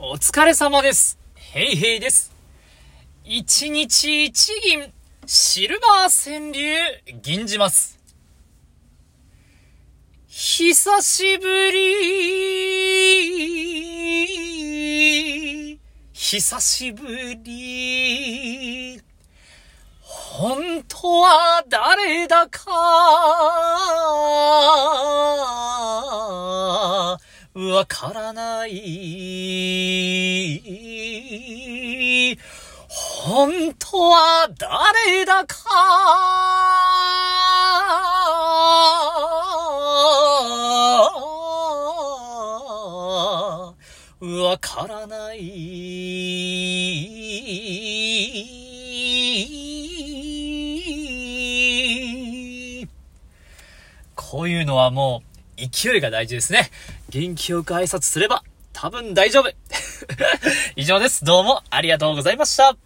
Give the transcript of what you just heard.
お疲れ様です。ヘイヘイです。一日一銀、シルバー川柳、銀じます。久しぶり、久しぶり、本当は誰だか、わからない。本当は誰だか、わからない。こういうのはもう勢いが大事ですね。元気よく挨拶すれば多分大丈夫。以上です。どうもありがとうございました。